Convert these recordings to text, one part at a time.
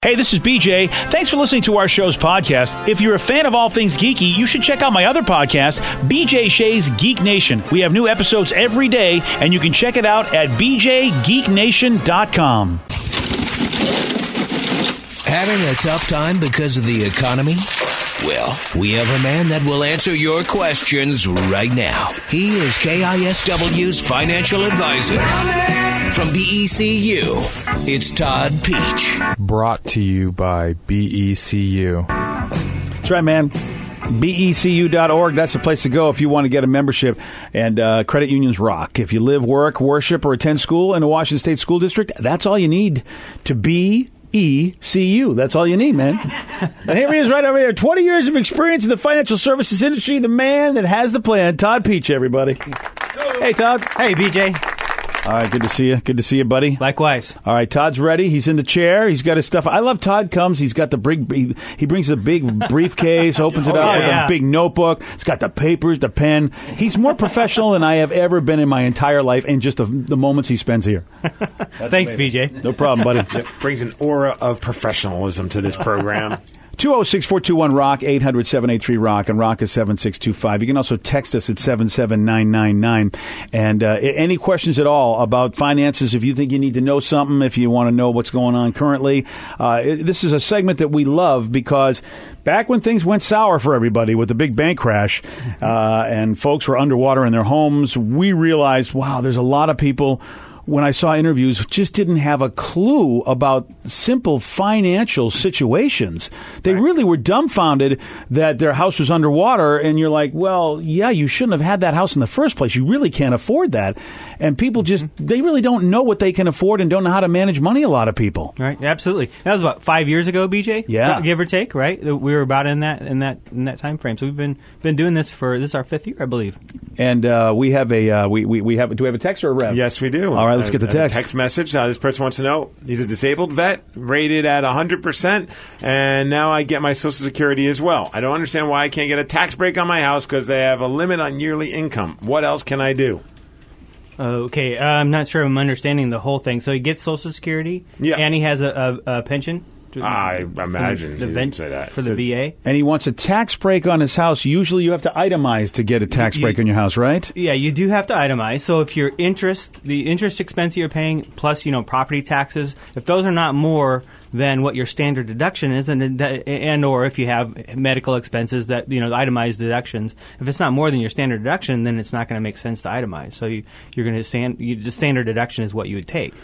Hey, this is BJ. Thanks for listening to our show's podcast. If you're a fan of all things geeky, you should check out my other podcast, BJ Shea's Geek Nation. We have new episodes every day, and you can check it out at bjgeeknation.com. Having a tough time because of the economy? Well, we have a man that will answer your questions right now. He is KISW's financial advisor. From BECU, it's Todd Pietzsch. Brought to you by BECU. That's right, man. BECU.org. That's the place to go if you want to get a membership. And uh, credit unions rock. If you live, work, worship, or attend school in a Washington State School District, that's all you need to be ECU. That's all you need, man. and here he is right over here. 20 years of experience in the financial services industry. The man that has the plan. Todd Pietzsch, everybody. Hey, Todd. Hey, BJ. All right, good to see you. Good to see you, buddy. Likewise. All right, Todd's ready. He's in the chair. He's got his stuff. I love Todd comes. He's got the big. He, he brings a big briefcase, opens it Oh, up yeah, with yeah. a big notebook. He's got the papers, the pen. He's more professional than I have ever been in my entire life, in just the, the moments he spends here. Thanks, BJ. No problem, buddy. It brings an aura of professionalism to this program. 206 421 Rock, 800 783 Rock, and Rock is 7625. You can also text us at 77999. And uh, any questions at all about finances, if you think you need to know something, if you want to know what's going on currently, uh, this is a segment that we love because back when things went sour for everybody with the big bank crash uh, and folks were underwater in their homes, we realized, wow, there's a lot of people when I saw interviews, just didn't have a clue about simple financial situations. They really were dumbfounded that their house was underwater, and you're like, well, yeah, you shouldn't have had that house in the first place. You really can't afford that. And people just, they really don't know what they can afford and don't know how to manage money, a lot of people. Right, absolutely. That was about five years ago, BJ. Yeah. give or take. Right, we were about in that in that in that time frame. So we've been been doing this for this is our fifth year, I believe. And uh, we have a, uh, we, we, we have, do we have a text or a rev? Yes, we do. All right, let's get the I text. text message. Uh, this person wants to know he's a disabled vet, rated at 100%, and now I get my Social Security as well. I don't understand why I can't get a tax break on my house because they have a limit on yearly income. What else can I do? Okay, uh, I'm not sure I'm understanding the whole thing. So he gets Social Security, Yeah. and he has a, a, a pension. I imagine the he ven- didn't say that. for the VA. And he wants a tax break on his house. Usually you have to itemize to get a tax You- break on your house, right? Yeah, you do have to itemize. So if your interest, the interest expense you're paying, plus you know property taxes, if those are not more than what your standard deduction is, then that, and or if you have medical expenses that you know the itemized deductions, if it's not more than your standard deduction, then it's not going to make sense to itemize. So you, you're going to stand you, the standard deduction is what you would take.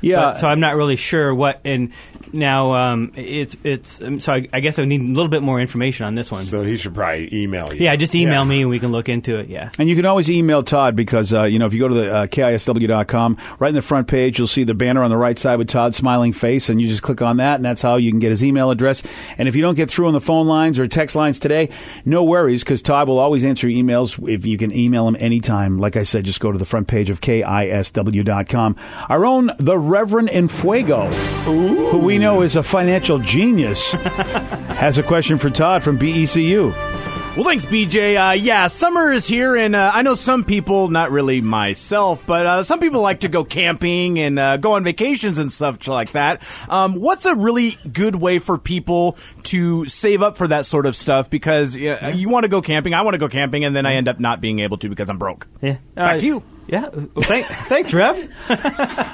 Yeah. But- so I'm not really sure what. And now um, it's it's um, so I, I guess I need a little bit more information on this one. So he should probably email you. yeah, just email Yeah. me and we can look into it. Yeah. And you can always email Todd because, uh, you know, if you go to the uh, KISW.com, right in the front page, you'll see the banner on the right side with Todd's smiling face, and you just click on that, and that's how you can get his email address. And if you don't get through on the phone lines or text lines today, no worries because Todd will always answer emails if you can email him anytime. Like I said, just go to the front page of KISW.com. Our own, the Reverend Enfuego, who we know is a financial genius, has a question for Todd from BECU. Well, thanks, BJ. Uh, yeah, summer is here, and uh, I know some people, not really myself, but uh, some people like to go camping and uh, go on vacations and stuff like that. Um, what's a really good way for people to save up for that sort of stuff? Because uh, you want to go camping, I want to go camping, and then I end up not being able to because I'm broke. Yeah. Back Uh, to you. Yeah. Well, thank, thanks, Rev.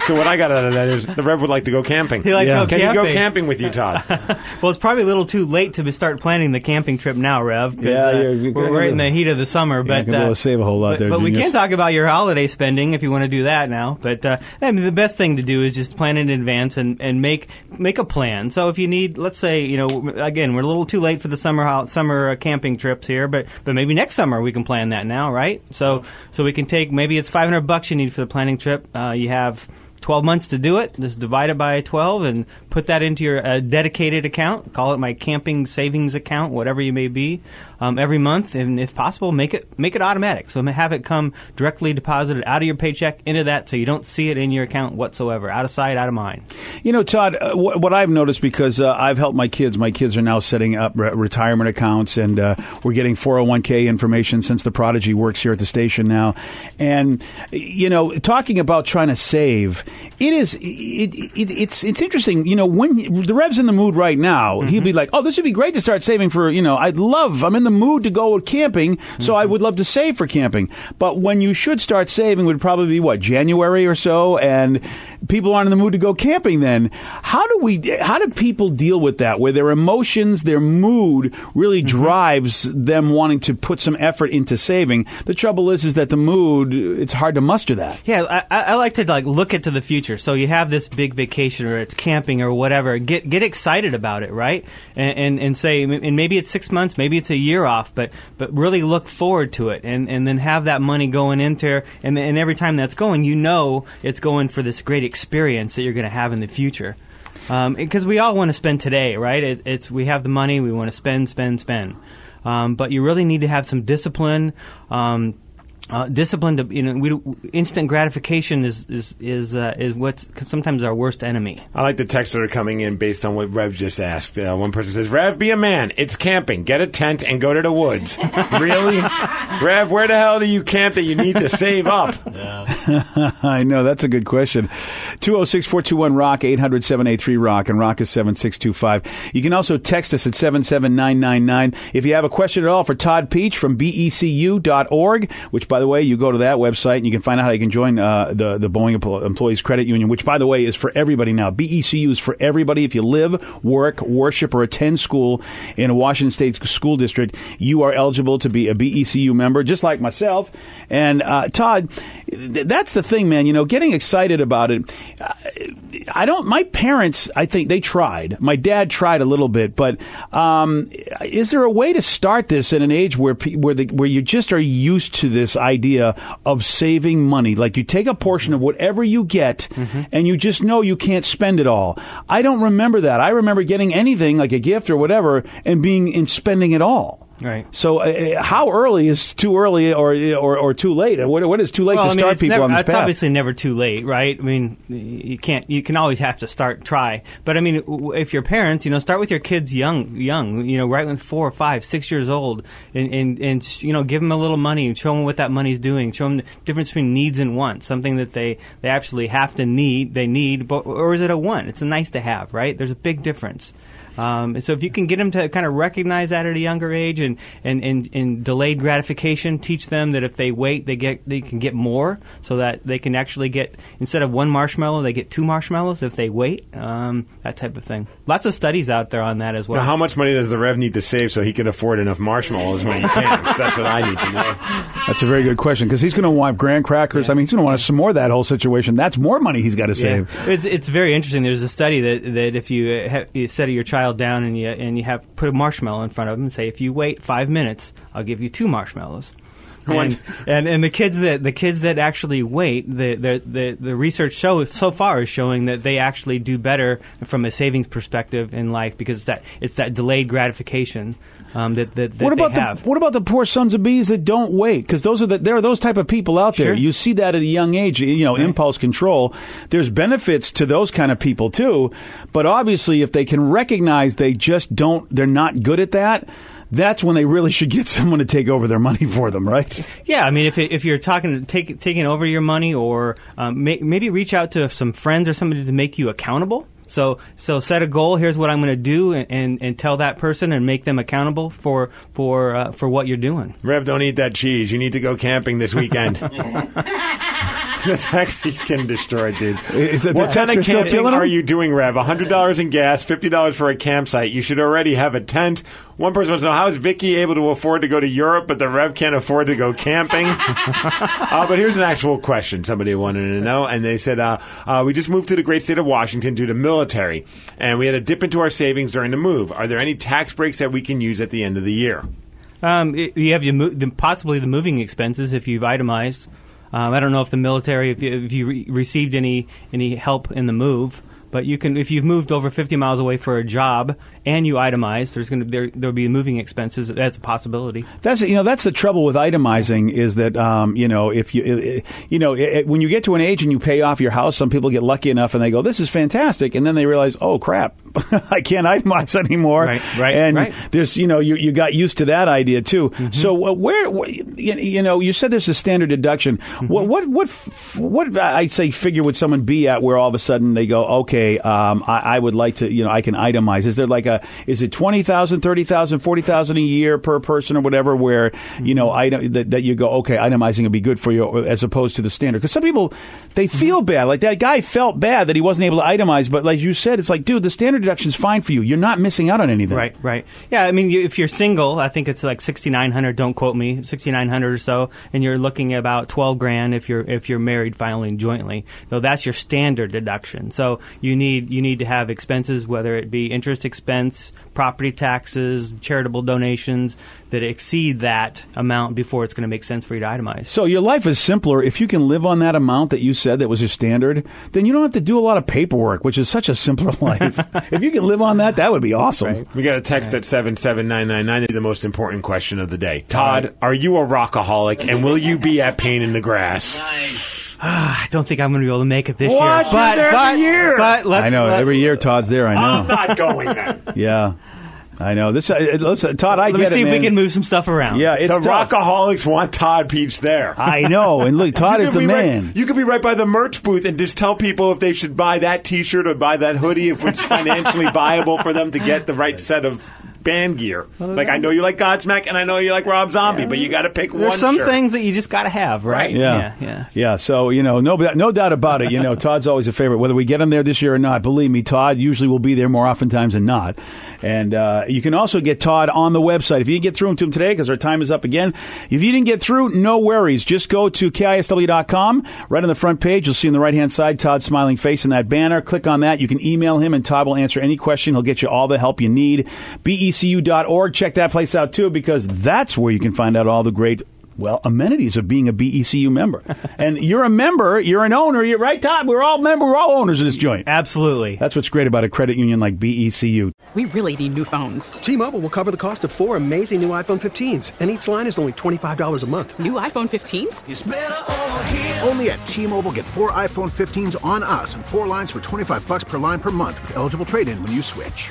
So what I got out of that is the Rev would like to go camping. He like Yeah. go Can you go camping. camping with you, Todd? Well, it's probably a little too late to start planning the camping trip now, Rev. Yeah, uh, you're- you're we're right in the heat of the summer. But gonna be able uh, to save a whole lot but, there, But we can talk about your holiday spending if you want to do that now. But uh, I mean, the best thing to do is just plan in advance and, and make make a plan. So if you need, let's say, you know, again, we're a little too late for the summer summer uh, camping trips here, but but maybe next summer we can plan that now, right? So so we can take maybe it's five hundred bucks you need for the planning trip. Uh, you have 12 months to do it. Just divide it by 12 and put that into your uh, dedicated account. Call it my camping savings account, whatever you may be, um, every month. And if possible, make it make it automatic. So have it come directly deposited out of your paycheck into that, so you don't see it in your account whatsoever. Out of sight, out of mind. You know, Todd, uh, wh- what I've noticed because uh, I've helped my kids. My kids are now setting up re- retirement accounts, and uh, we're getting 401k information since the Prodigy works here at the station now. And you know, talking about trying to save, it is it, it, it's it's interesting. You know, when the Rev's in the mood right now, he'd mm-hmm. be like, "Oh, this would be great to start saving for." You know, I'd love. I'm in the mood to go camping, so I mm-hmm. would love to save for camping. But when you should start saving would probably be what January or so, and people aren't in the mood to go camping. Then how do we? How do people deal with that? Where their emotions, their mood, really mm-hmm. drives them wanting to put some effort into saving. The trouble is, is that the mood. It's hard to muster that. Yeah, I, I I like to like look into the future. So you have this big vacation, or it's camping, or whatever. Get get excited about it, right? And and, and say, and maybe it's six months, maybe it's a year off, but but really look forward to it, and and then have that money going into, and and every time that's going, you know it's going for this great experience that you're going to have in the future. Because we all want to spend today, right? It, it's we have the money, we want to spend, spend, spend. Um, but you really need to have some discipline. Um, uh, discipline to you know we, instant gratification is is is uh, is what's sometimes our worst enemy. I like the texts that are coming in based on what Rev just asked. Uh, one person says, Rev, be a man. It's camping. Get a tent and go to the woods. really? Rev, where the hell do you camp that you need to save up? I know that's a good question. 206-421-ROCK, 800-783-ROCK, and ROCK is 7625. You can also text us at 77999. If you have a question at all for Todd Pietzsch from E becu.org, which by the way, you go to that website and you can find out how you can join uh, the, the Boeing Employees Credit Union, which by the way is for everybody now. BECU is for everybody. If you live, work, worship, or attend school in a Washington State school district, you are eligible to be a BECU member, just like myself. And uh, Todd, th- that's the thing, man. You know, getting excited about it. uh, I don't. My parents, I think they tried. My dad tried a little bit, but um, is there a way to start this at an age where where the, where you just are used to this idea of saving money? Like you take a portion of whatever you get, mm-hmm. and you just know you can't spend it all. I don't remember that. I remember getting anything like a gift or whatever, and being and spending it all. Right. So, uh, how early is too early or or, or too late? What, what is too late well, to I mean, start it's people never, on this it's path? obviously never too late, right? I mean, you can't. You can always have to start, try. But I mean, if you're parents, you know, start with your kids young, young. You know, right when four, five, six years old, and and, and you know, give them a little money, show them what that money's doing, show them the difference between needs and wants, something that they they actually have to need, they need, but or is it a want? It's a nice to have, right? There's a big difference. Um, so if you can get them to kind of recognize that at a younger age and, and, and, and delayed gratification, teach them that if they wait, they get they can get more, so that they can actually get instead of one marshmallow, they get two marshmallows if they wait. Um, that type of thing. Lots of studies out there on that as well. Now, how much money does the Rev need to save so he can afford enough marshmallows when he camps? That's what I need to know. That's a very good question because he's going to want graham crackers. I mean, he's going to want some more of that whole situation. That's more money he's got to Yeah. save. It's it's very interesting. There's a study that, that if you uh, ha- you set your child down and you and you have put a marshmallow in front of them and say if you wait five minutes, I'll give you two marshmallows. And, and and the kids that the kids that actually wait, the the the, the research show so far is showing that they actually do better from a savings perspective in life because it's that it's that delayed gratification um, that that, that what about they have. the what about the poor sons of bees that don't wait? Because those are the there are those type of people out there. Sure. You see that at a young age. You know, impulse control. There's benefits to those kind of people too, but obviously, if they can recognize they just don't, they're not good at that. That's when they really should get someone to take over their money for them, right? Yeah, I mean, if if you're talking take, taking over your money, or um, may, maybe reach out to some friends or somebody to make you accountable. So so set a goal. Here's what I'm going to do, and, and, and tell that person and make them accountable for for uh, for what you're doing. Rev, don't eat that cheese. You need to go camping this weekend. That's actually can destroy, destroyed, dude. Is that- what kind of are still camping are you doing, Rev? hundred dollars in gas, fifty dollars for a campsite. You should already have a tent. One person wants to know how is Vicky able to afford to go to Europe, but the Rev can't afford to go camping. uh, but here's an actual question somebody wanted to know, and they said, uh, uh, "We just moved to the great state of Washington due to military, and we had to dip into our savings during the move. Are there any tax breaks that we can use at the end of the year?" Um, it- you have your mo- the, possibly the moving expenses if you've itemized. Um, I don't know if the military, if you, if you re- received any any help in the move. But you can, if you've moved over 50 miles away for a job and you itemize, there's going to there there'll be moving expenses as a possibility. That's you know that's the trouble with itemizing is that um, you know if you it, you know it, when you get to an age and you pay off your house, some people get lucky enough and they go this is fantastic, and then they realize oh crap, I can't itemize anymore. Right, right, and right. there's you know you, you got used to that idea too. So uh, where, where you know you said there's a standard deduction. What what what what I'd say figure would someone be at where all of a sudden they go okay um, I, I would like to you know I can itemize. Is there like a Uh, is it 20,000, 30,000, 40,000 a year per person or whatever where you know mm-hmm. item that, that you go okay itemizing would be good for you as opposed to the standard because some people they mm-hmm. feel bad like that guy felt bad that he wasn't able to itemize but like you said it's like dude the standard deduction is fine for you you're not missing out on anything Right, right. Yeah, I mean, you, if you're single, I think it's like 6,900. Don't quote me, 6,900 or so, and you're looking at about 12 grand if you're if you're married filing jointly. So that's your standard deduction. So you need you need to have expenses, whether it be interest expense, property taxes, charitable donations that exceed that amount before it's going to make sense for you to itemize. So your life is simpler if you can live on that amount that you said that was your standard. Then you don't have to do a lot of paperwork, which is such a simpler life. if you can live on that, that would be awesome. We got a text at 77999. The most important question of the day. Todd, are you a rockaholic and will you be at Pain in the Grass? I don't think I'm going to be able to make it this What? year. You're But, there but, every year. but let's, I know let- every year Todd's there. I know. I'm know. not going then. yeah, I know. This. Uh, listen, Todd, I Let me get see it, if we man. can move some stuff around. Yeah, it's the tough. rockaholics want Todd Pietzsch there. I know, and look, Todd You is could the be right- man. you could be right by the merch booth and just tell people if they should buy that T-shirt or buy that hoodie if it's financially viable for them to get the right set of band gear. Like I know you like Godsmack and I know you like Rob Zombie, but you got to pick one. There's one. some shirt. things that you just got to have, right? Right. Yeah. yeah, yeah. So, you know, no, no doubt about it. You know, Todd's always a favorite. Whether we get him there this year or not, believe me, Todd usually will be there more oftentimes than not. And uh, you can also get Todd on the website. If you didn't get through to him today, because our time is up again, if you didn't get through, no worries. Just go to KISW.com. Right on the front page, you'll see on the right hand side Todd's smiling face in that banner. Click on that. You can email him, and Todd will answer any question. He'll get you all the help you need. BECU.org. Check that place out, too, because that's where you can find out all the great well, amenities of being a BECU member. and you're a member, you're an owner, you're right, Todd. We're all member, we're all owners of this joint. Absolutely. That's what's great about a credit union like BECU. We really need new phones. T-Mobile will cover the cost of four amazing new iPhone 15s, and each line is only $25 a month. New iPhone 15s? Only at T-Mobile get four iPhone 15s on us and four lines for 25 bucks per line per month with eligible trade-in when you switch.